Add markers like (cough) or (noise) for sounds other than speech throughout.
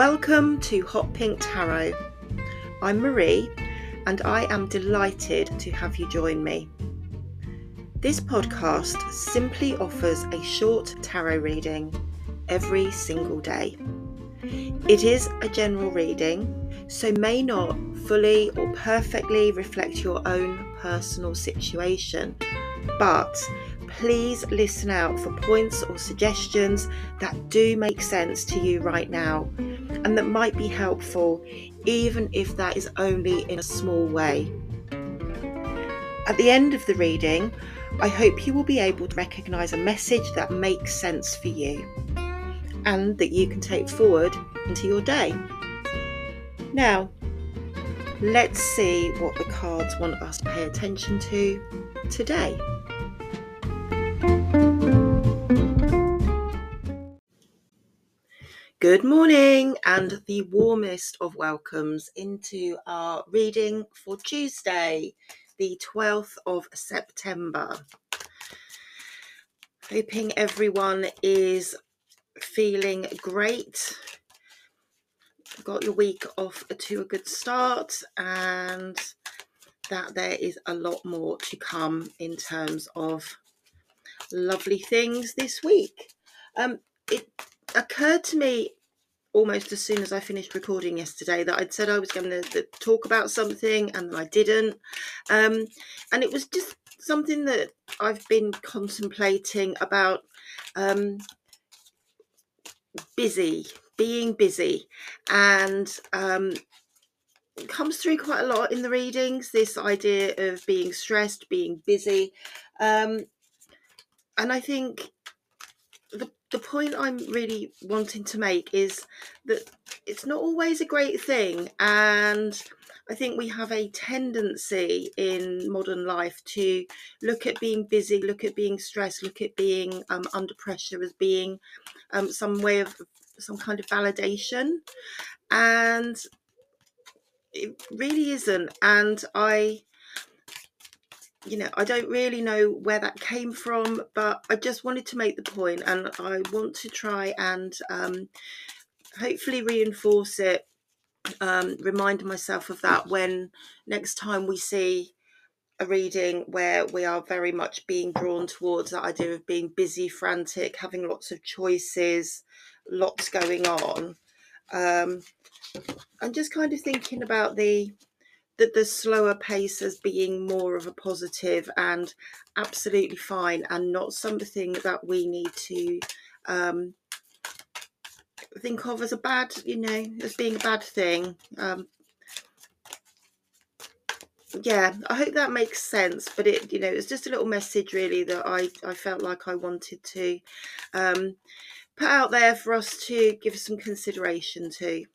Welcome to Hot Pink Tarot. I'm Marie and I am delighted to have you join me. This podcast simply offers a short tarot reading every single day. It is a general reading, so may not fully or perfectly reflect your own personal situation, but please listen out for points or suggestions that do make sense to you right now and that might be helpful, even if that is only in a small way. At the end of the reading, I hope you will be able to recognise a message that makes sense for you and that you can take forward into your day. Now, let's see what the cards want us to pay attention to today. Good morning and the warmest of welcomes into our reading for Tuesday, the 12th of September. Hoping everyone is feeling great. Got your week off to a good start, and that there is a lot more to come in terms of lovely things this week. Um, it occurred to me almost as soon as I finished recording yesterday that I'd said I was going to talk about something and I didn't. Um, and it was just something that I've been contemplating about um, busy, being busy. And um, it comes through quite a lot in the readings this idea of being stressed, being busy. Um, and I think the the point I'm really wanting to make is that it's not always a great thing. And I think we have a tendency in modern life to look at being busy, look at being stressed, look at being um, under pressure as being um, some way of some kind of validation. And it really isn't. And I you know, I don't really know where that came from, but I just wanted to make the point and I want to try and um, hopefully reinforce it, um, remind myself of that when next time we see a reading where we are very much being drawn towards that idea of being busy, frantic, having lots of choices, lots going on. Um, I'm just kind of thinking about the that the slower pace as being more of a positive and absolutely fine and not something that we need to um, think of as a bad, you know, as being a bad thing. Um, yeah, I hope that makes sense. But it, you know, it's just a little message really that I, I felt like I wanted to um, put out there for us to give some consideration to.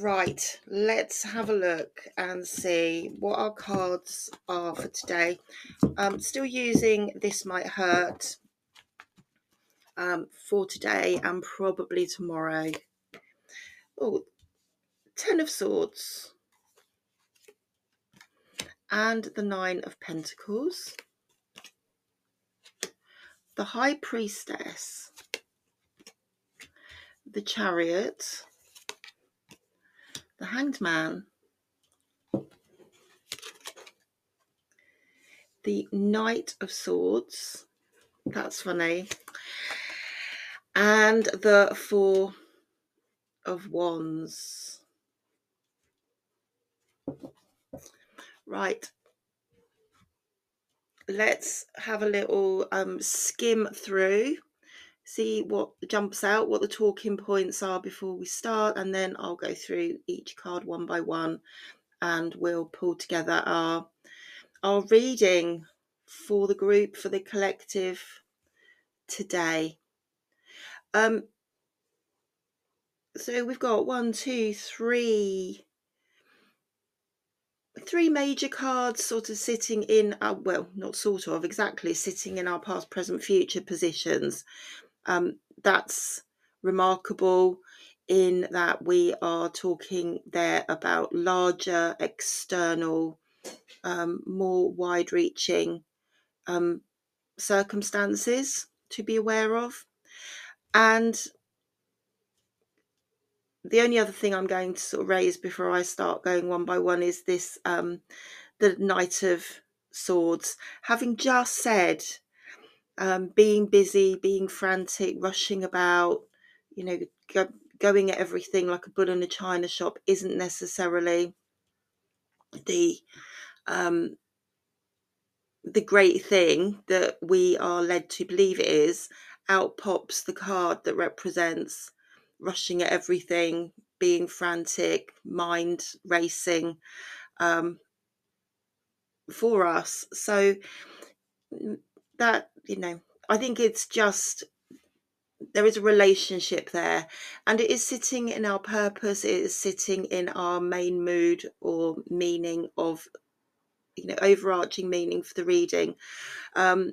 Right, let's have a look and see what our cards are for today. I'm still using This Might Hurt um, for today and probably tomorrow. Oh, Ten of Swords and the Nine of Pentacles. The High Priestess, the Chariot, Hanged Man, the Knight of Swords, that's funny, and the Four of Wands. Right, let's have a little um, skim through see what jumps out, what the talking points are before we start, and then I'll go through each card one by one and we'll pull together our our reading for the group, for the collective today. Um so we've got one, two, three three major cards sort of sitting in our well not sort of exactly sitting in our past present future positions um, that's remarkable in that we are talking there about larger external, um, more wide reaching um, circumstances to be aware of. And the only other thing I'm going to sort of raise before I start going one by one is this um, the Knight of Swords. Having just said um, being busy, being frantic, rushing about, you know, go, going at everything like a bull in a china shop isn't necessarily the um, the great thing that we are led to believe it is. Out pops the card that represents rushing at everything, being frantic, mind racing um, for us. So that you know, I think it's just there is a relationship there and it is sitting in our purpose it is sitting in our main mood or meaning of you know overarching meaning for the reading. Um,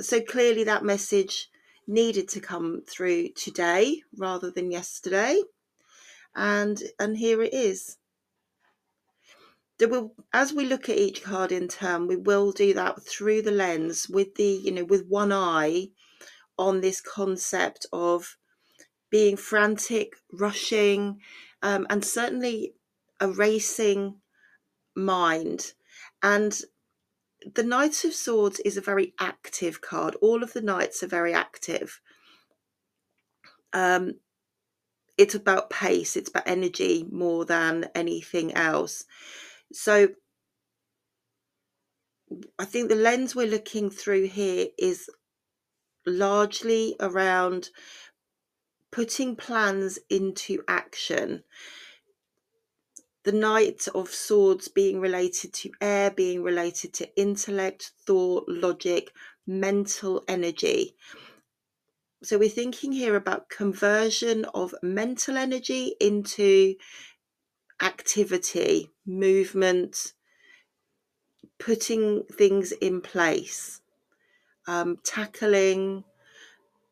so clearly that message needed to come through today rather than yesterday and and here it is will, as we look at each card in turn we will do that through the lens with the you know with one eye on this concept of being frantic rushing um, and certainly a racing mind and the Knight of Swords is a very active card. All of the knights are very active. Um, it's about pace, it's about energy more than anything else. So I think the lens we're looking through here is largely around putting plans into action the Knight of Swords being related to air, being related to intellect, thought, logic, mental energy. So we're thinking here about conversion of mental energy into activity, movement, putting things in place, um, tackling,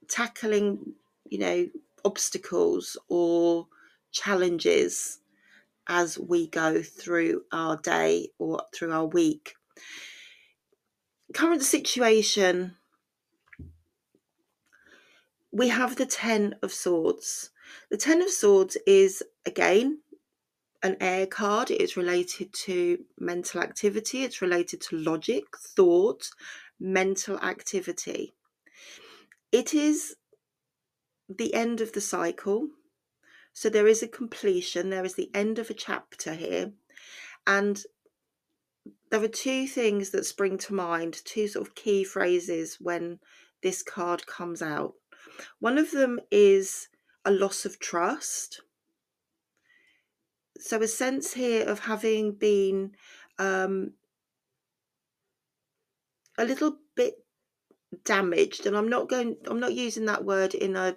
tackling, you know, obstacles or challenges as we go through our day or through our week. Current situation we have the Ten of Swords. The Ten of Swords is again an air card. It is related to mental activity, it's related to logic, thought, mental activity. It is the end of the cycle. So there is a completion, there is the end of a chapter here. And there are two things that spring to mind, two sort of key phrases when this card comes out. One of them is a loss of trust. So a sense here of having been um, a little bit damaged, and I'm not going. I'm not using that word in a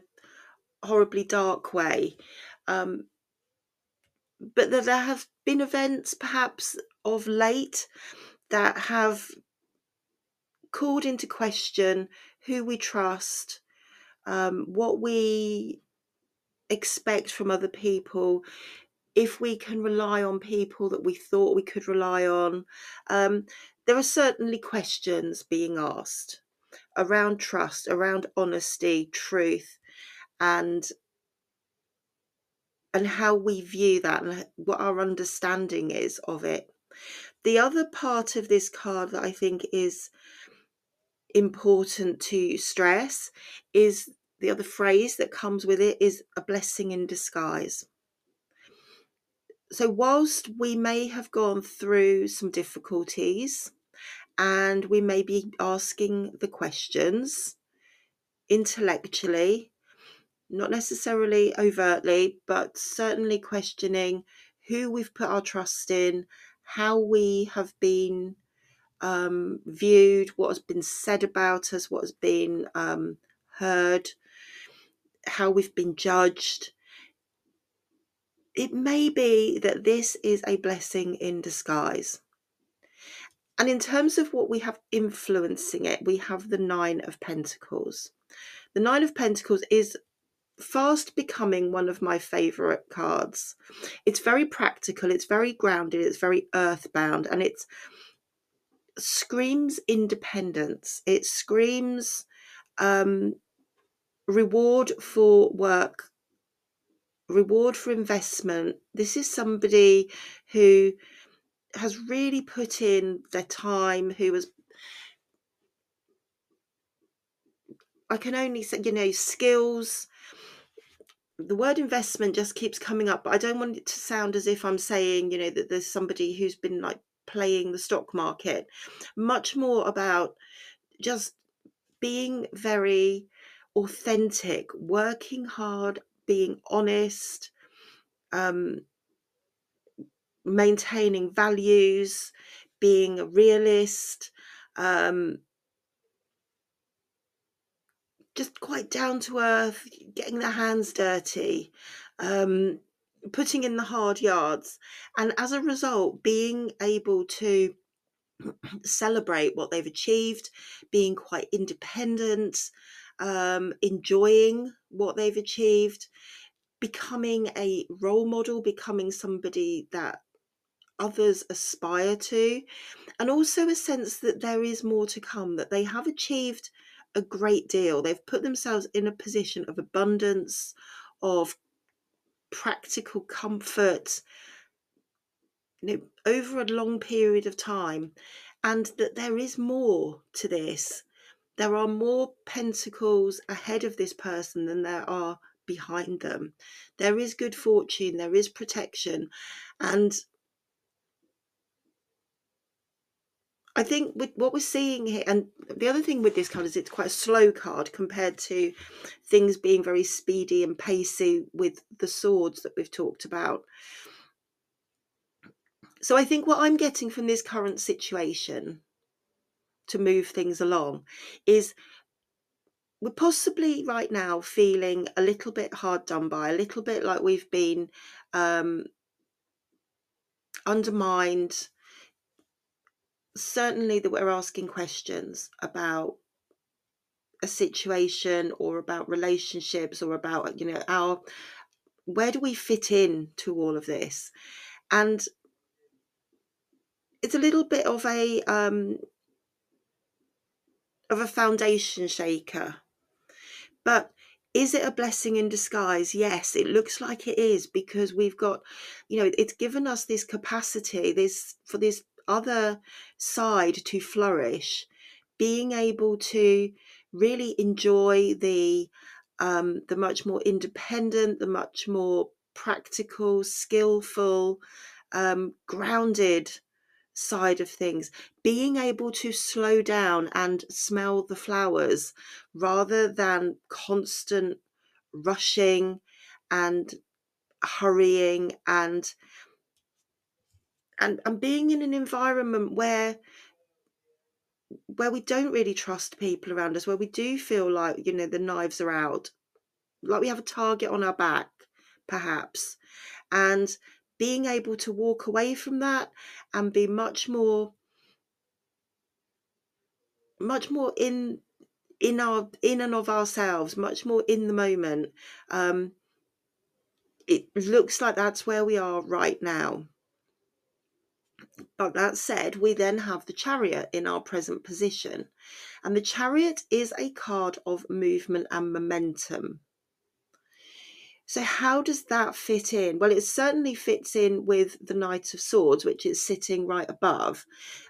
horribly dark way. Um, but that there have been events perhaps of late that have called into question who we trust, um, what we expect from other people, if we can rely on people that we thought we could rely on. Um, there are certainly questions being asked around trust, around honesty, truth, and and how we view that and what our understanding is of it. The other part of this card that I think is important to stress is the other phrase that comes with it is a blessing in disguise. So, whilst we may have gone through some difficulties and we may be asking the questions intellectually, not necessarily overtly, but certainly questioning who we've put our trust in, how we have been um, viewed, what has been said about us, what has been um, heard, how we've been judged. It may be that this is a blessing in disguise. And in terms of what we have influencing it, we have the Nine of Pentacles. The Nine of Pentacles is fast becoming one of my favorite cards. It's very practical, it's very grounded, it's very earthbound, and it screams independence. It screams um, reward for work, reward for investment. This is somebody who has really put in their time, who has I can only say, you know, skills. The word investment just keeps coming up, but I don't want it to sound as if I'm saying, you know, that there's somebody who's been like playing the stock market. Much more about just being very authentic, working hard, being honest, um, maintaining values, being a realist, um, just quite down to earth, getting their hands dirty, um, putting in the hard yards, and as a result, being able to (clears throat) celebrate what they've achieved, being quite independent, um, enjoying what they've achieved, becoming a role model, becoming somebody that others aspire to, and also a sense that there is more to come, that they have achieved a great deal. They've put themselves in a position of abundance, of practical comfort, you know, over a long period of time, and that there is more to this. There are more pentacles ahead of this person than there are behind them. There is good fortune, there is protection, and I think with what we're seeing here, and the other thing with this card is it's quite a slow card compared to things being very speedy and pacey with the swords that we've talked about. So I think what I'm getting from this current situation to move things along is we're possibly right now feeling a little bit hard done by, a little bit like we've been um, undermined. Certainly that we're asking questions about a situation or about relationships or about you know our where do we fit in to all of this? And it's a little bit of a um of a foundation shaker. But is it a blessing in disguise? Yes it looks like it is because we've got you know it's given us this capacity this for this other side to flourish, being able to really enjoy the um, the much more independent, the much more practical, skillful, um, grounded side of things, being able to slow down and smell the flowers rather than constant rushing and hurrying and and and being in an environment where where we don't really trust people around us where we do feel like you know the knives are out like we have a target on our back perhaps and being able to walk away from that and be much more much more in in our in and of ourselves much more in the moment um it looks like that's where we are right now but that said, we then have the chariot in our present position. And the chariot is a card of movement and momentum. So, how does that fit in? Well, it certainly fits in with the Knight of Swords, which is sitting right above.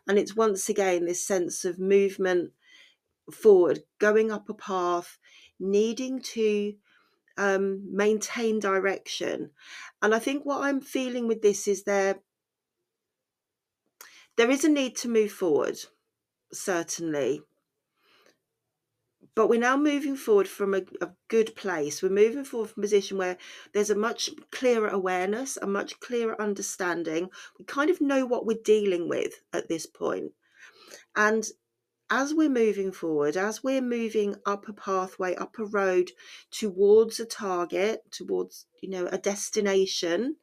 And it's once again this sense of movement forward, going up a path, needing to um, maintain direction. And I think what I'm feeling with this is there there is a need to move forward, certainly. But we're now moving forward from a, a good place. We're moving forward from a position where there's a much clearer awareness, a much clearer understanding. We kind of know what we're dealing with at this point. And as we're moving forward, as we're moving up a pathway, up a road towards a target, towards, you know, a destination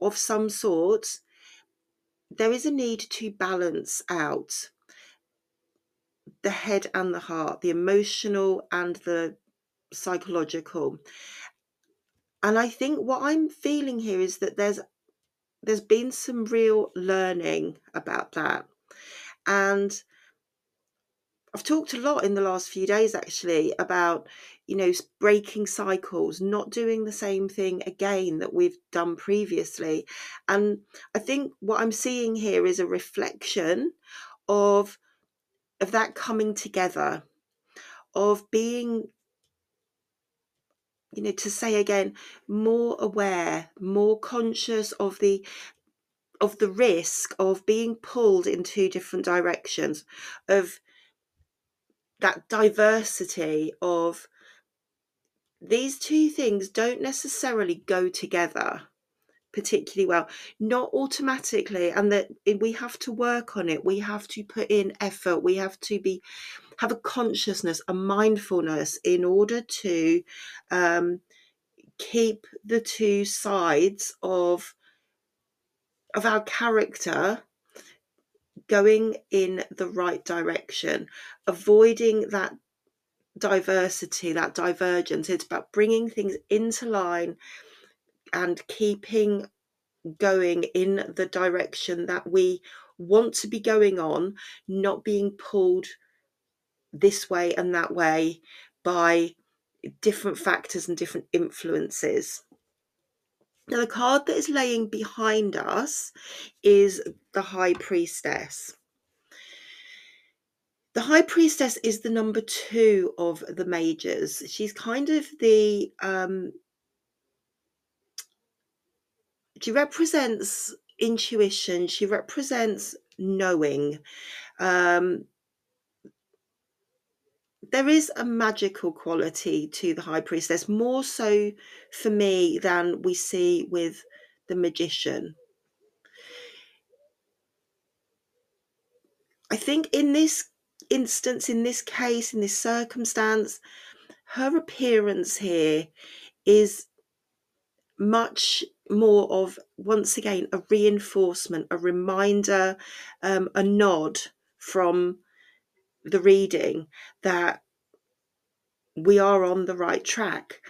of some sort, there is a need to balance out the head and the heart, the emotional and the psychological. And I think what I'm feeling here is that there's there's been some real learning about that. And I've talked a lot in the last few days actually about you know breaking cycles not doing the same thing again that we've done previously and i think what i'm seeing here is a reflection of of that coming together of being you know to say again more aware more conscious of the of the risk of being pulled in two different directions of that diversity of these two things don't necessarily go together particularly well. Not automatically and that we have to work on it. We have to put in effort. We have to be have a consciousness a mindfulness in order to um, keep the two sides of of our character going in the right direction. Avoiding that diversity, that divergence. It's about bringing things into line and keeping going in the direction that we want to be going on, not being pulled this way and that way by different factors and different influences. Now, the card that is laying behind us is the High Priestess. The High Priestess is the number two of the majors. She's kind of the um, she represents intuition. She represents knowing. Um, there is a magical quality to the High Priestess, more so for me than we see with the magician. I think in this instance, in this case, in this circumstance, her appearance here is much more of, once again, a reinforcement, a reminder, um, a nod from the reading that we are on the right track.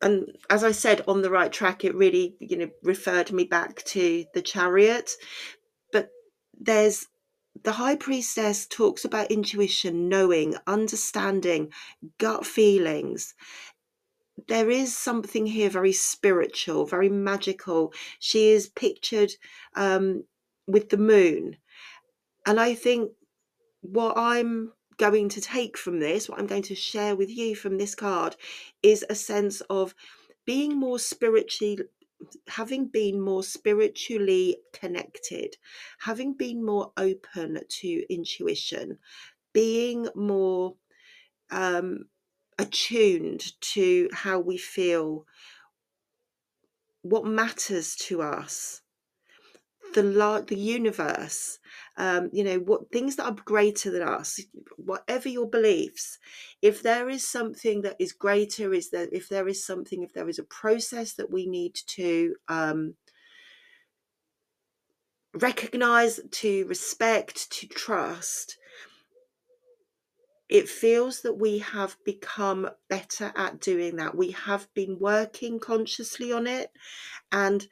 And as I said, on the right track, it really, you know, referred me back to the chariot. But there's the high priestess talks about intuition, knowing, understanding, gut feelings. There is something here very spiritual, very magical. She is pictured um, with the moon. And I think what I'm going to take from this, what I'm going to share with you from this card, is a sense of being more spiritually having been more spiritually connected, having been more open to intuition, being more um, attuned to how we feel, what matters to us, the large, the universe, um, you know, what things that are greater than us, whatever your beliefs, if there is something that is greater, is that if there is something, if there is a process that we need to um, recognize, to respect, to trust, it feels that we have become better at doing that. We have been working consciously on it, and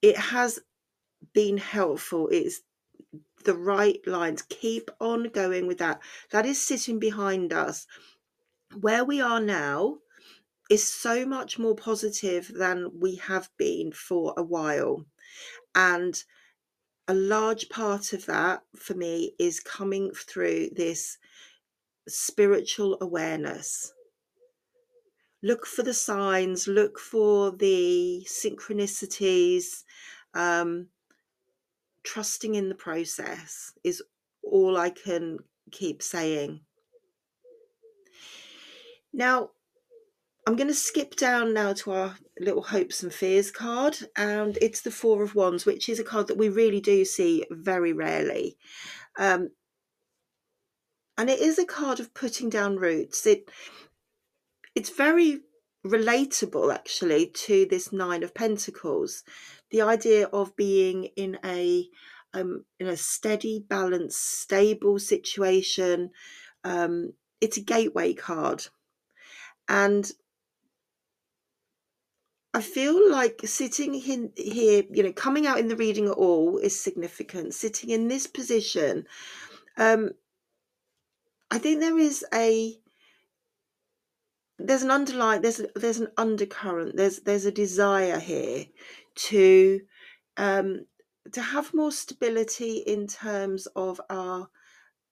it has been helpful. It's the right lines. Keep on going with that. That is sitting behind us. Where we are now is so much more positive than we have been for a while. And a large part of that for me is coming through this spiritual awareness. Look for the signs, look for the synchronicities. Um, trusting in the process is all I can keep saying. Now, I'm going to skip down now to our little hopes and fears card, and it's the Four of Wands, which is a card that we really do see very rarely. Um, and it is a card of putting down roots. It it's very relatable actually to this Nine of Pentacles the idea of being in a um, in a steady, balanced, stable situation. Um, it's a gateway card, and I feel like sitting in here, you know, coming out in the reading at all is significant. Sitting in this position, um, I think there is a there's an underlying there's there's an undercurrent there's there's a desire here to um to have more stability in terms of our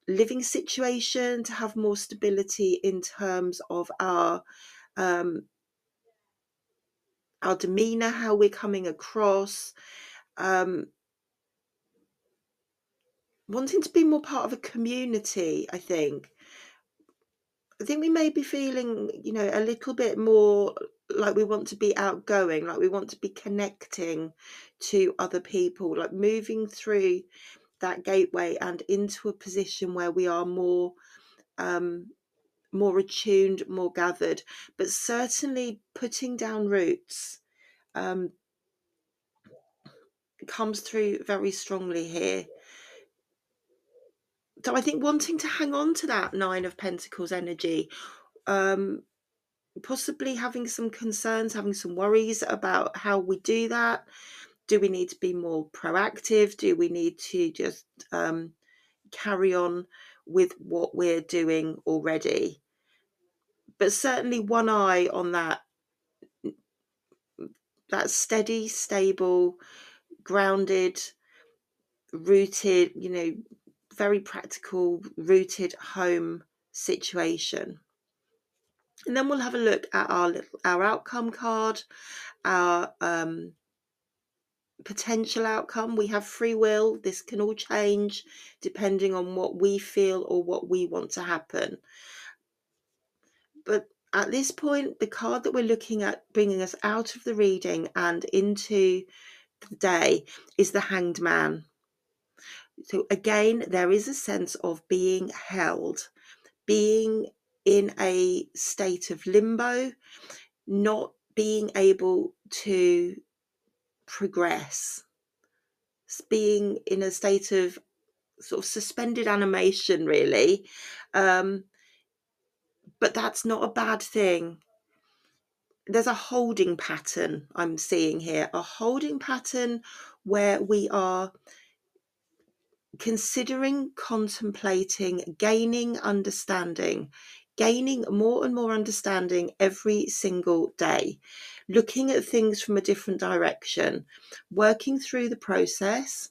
living situation to have more stability in terms of our um our demeanor how we're coming across um wanting to be more part of a community i think. I think we may be feeling, you know, a little bit more like we want to be outgoing, like we want to be connecting to other people, like moving through that gateway and into a position where we are more um more attuned, more gathered, but certainly putting down roots um comes through very strongly here so I think wanting to hang on to that nine of pentacles energy um possibly having some concerns having some worries about how we do that. Do we need to be more proactive? Do we need to just um carry on with what we're doing already? But certainly one eye on that that steady stable grounded rooted you know very practical, rooted home situation. And then we'll have a look at our little, our outcome card, our um, potential outcome. We have free will. This can all change depending on what we feel or what we want to happen. But at this point, the card that we're looking at bringing us out of the reading and into the day is the Hanged Man. So again, there is a sense of being held, being in a state of limbo, not being able to progress, being in a state of sort of suspended animation, really. Um, but that's not a bad thing. There's a holding pattern I'm seeing here, a holding pattern where we are considering, contemplating, gaining understanding, gaining more and more understanding every single day, looking at things from a different direction, working through the process,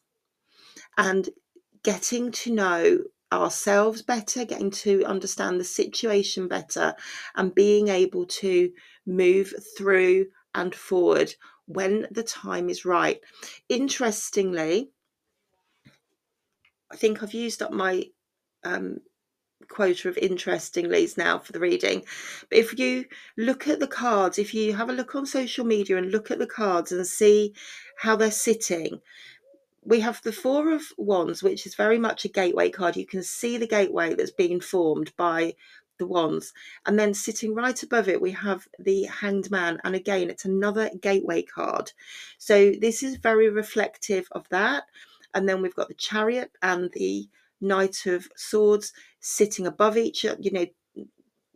and getting to know ourselves better, getting to understand the situation better, and being able to move through and forward when the time is right. Interestingly, I think I've used up my um, quota of interestinglys now for the reading. But if you look at the cards, if you have a look on social media and look at the cards and see how they're sitting, we have the Four of Wands, which is very much a gateway card. You can see the gateway that's being formed by the wands. And then sitting right above it, we have the Hanged Man. And again, it's another gateway card. So this is very reflective of that. And then we've got the chariot and the knight of swords sitting above each other, you know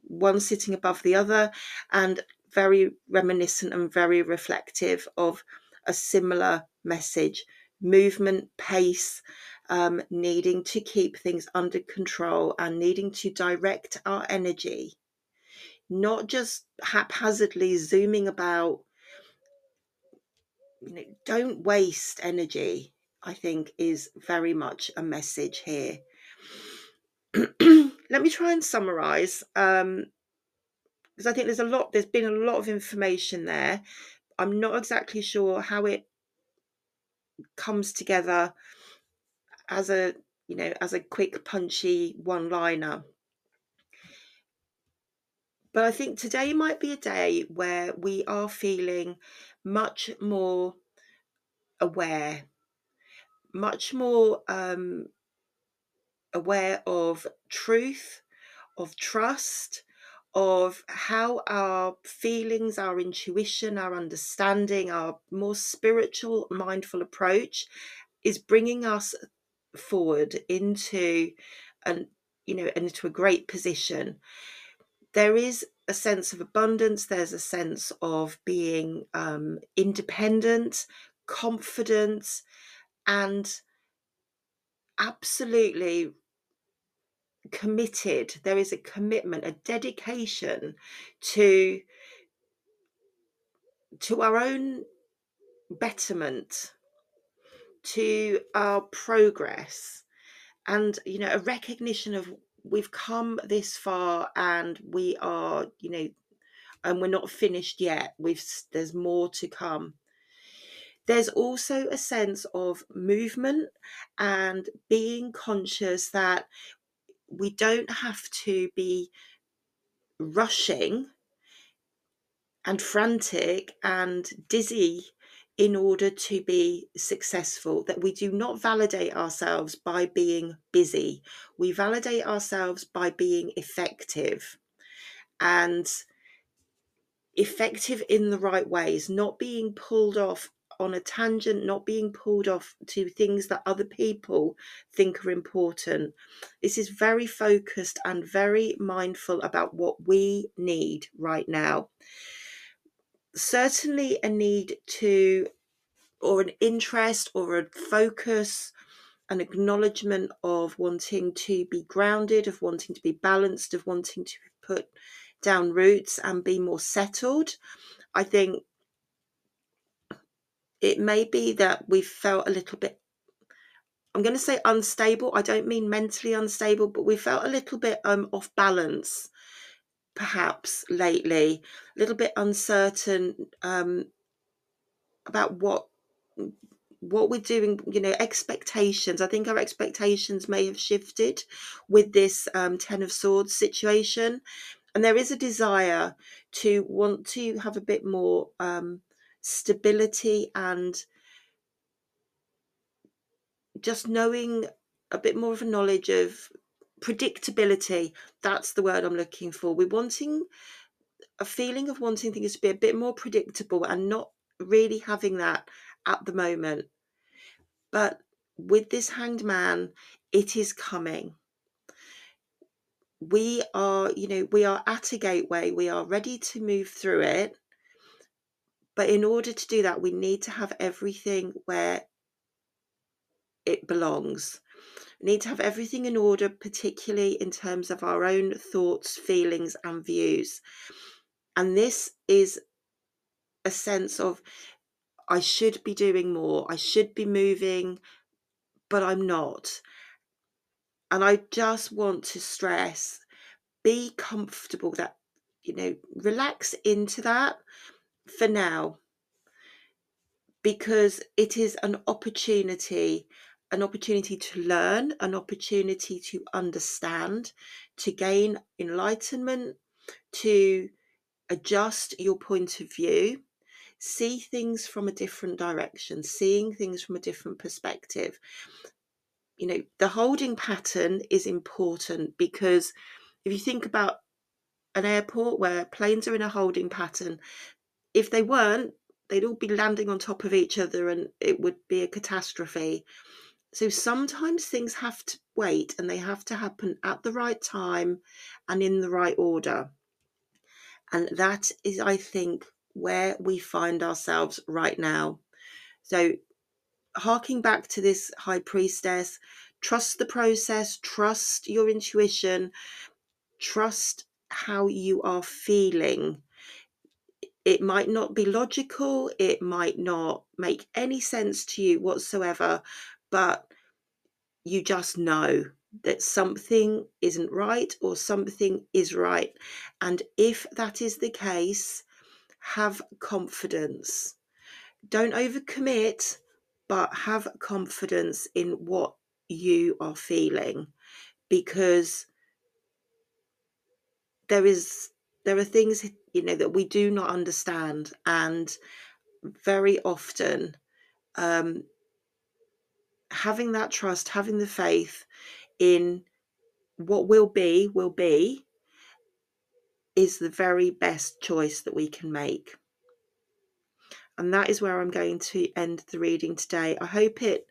one sitting above the other and very reminiscent and very reflective of a similar message. Movement pace um, needing to keep things under control and needing to direct our energy. Not just haphazardly zooming about. You know don't waste energy I think is very much a message here. (clears throat) Let me try and summarize um, because I think there's a lot, there's been a lot of information there. I'm not exactly sure how it comes together as a, you know, as a quick, punchy one liner. But I think today might be a day where we are feeling much more aware much more um, aware of truth, of trust, of how our feelings, our intuition, our understanding, our more spiritual, mindful approach is bringing us forward into an you know into a great position. There is a sense of abundance there's a sense of being um, independent confident and absolutely committed there is a commitment a dedication to to our own betterment to our progress and you know a recognition of we've come this far and we are you know and we're not finished yet. We've there's more to come there's also a sense of movement and being conscious that we don't have to be rushing and frantic and dizzy in order to be successful, that we do not validate ourselves by being busy. We validate ourselves by being effective and effective in the right ways, not being pulled off on a tangent, not being pulled off to things that other people think are important. This is very focused and very mindful about what we need right now. Certainly, a need to, or an interest, or a focus, an acknowledgement of wanting to be grounded, of wanting to be balanced, of wanting to put down roots and be more settled. I think it may be that we felt a little bit I'm going to say unstable. I don't mean mentally unstable, but we felt a little bit um off balance perhaps lately, a little bit uncertain um about what what we're doing, you know, expectations. I think our expectations may have shifted with this um, Ten of Swords situation. And there is a desire to want to have a bit more um, stability and just knowing a bit more of a knowledge of predictability. That's the word I'm looking for. We're wanting a feeling of wanting things to be a bit more predictable and not really having that at the moment. But with this hanged man, it is coming. We are, you know, we are at a gateway, we are ready to move through it. But in order to do that, we need to have everything where it belongs. We need to have everything in order, particularly in terms of our own thoughts, feelings, and views. And this is a sense of I should be doing more, I should be moving, but I'm not. And I just want to stress be comfortable that, you know, relax into that for now because it is an opportunity an opportunity to learn an opportunity to understand to gain enlightenment to adjust your point of view see things from a different direction seeing things from a different perspective. You know the holding pattern is important because if you think about an airport where planes are in a holding pattern if they weren't, they'd all be landing on top of each other and it would be a catastrophe. So sometimes things have to wait and they have to happen at the right time and in the right order. And that is, I think, where we find ourselves right now. So, harking back to this high priestess, trust the process, trust your intuition, trust how you are feeling it might not be logical, it might not make any sense to you whatsoever, but you just know that something isn't right or something is right. And if that is the case, have confidence. Don't overcommit, but have confidence in what you are feeling because there is there are things you know that we do not understand and very often um, having that trust having the faith in what will be will be is the very best choice that we can make and that is where i'm going to end the reading today i hope it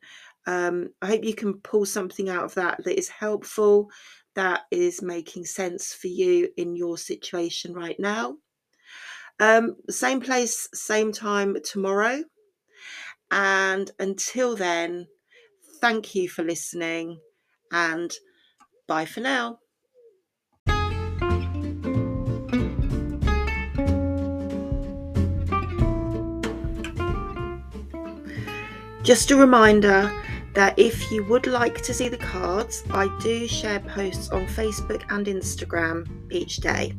um, i hope you can pull something out of that that is helpful that is making sense for you in your situation right now. Um, same place, same time tomorrow. And until then, thank you for listening and Bye for now. Just a reminder that if you would like to see the cards, I do share posts on Facebook and Instagram each day.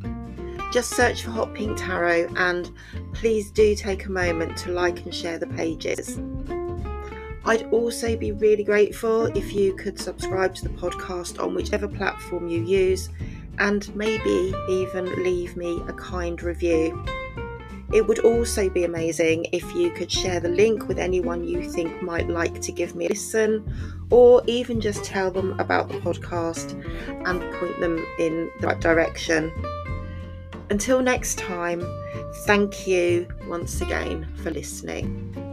Just search for Hot Pink Tarot and please do take a moment to like and share the pages. I'd also be really grateful if you could subscribe to the podcast on whichever platform you use and maybe even leave me a kind review. It would also be amazing if you could share the link with anyone you think might like to give me a listen, or even just tell them about the podcast and point them in the right direction. Until next time, thank you once again for listening.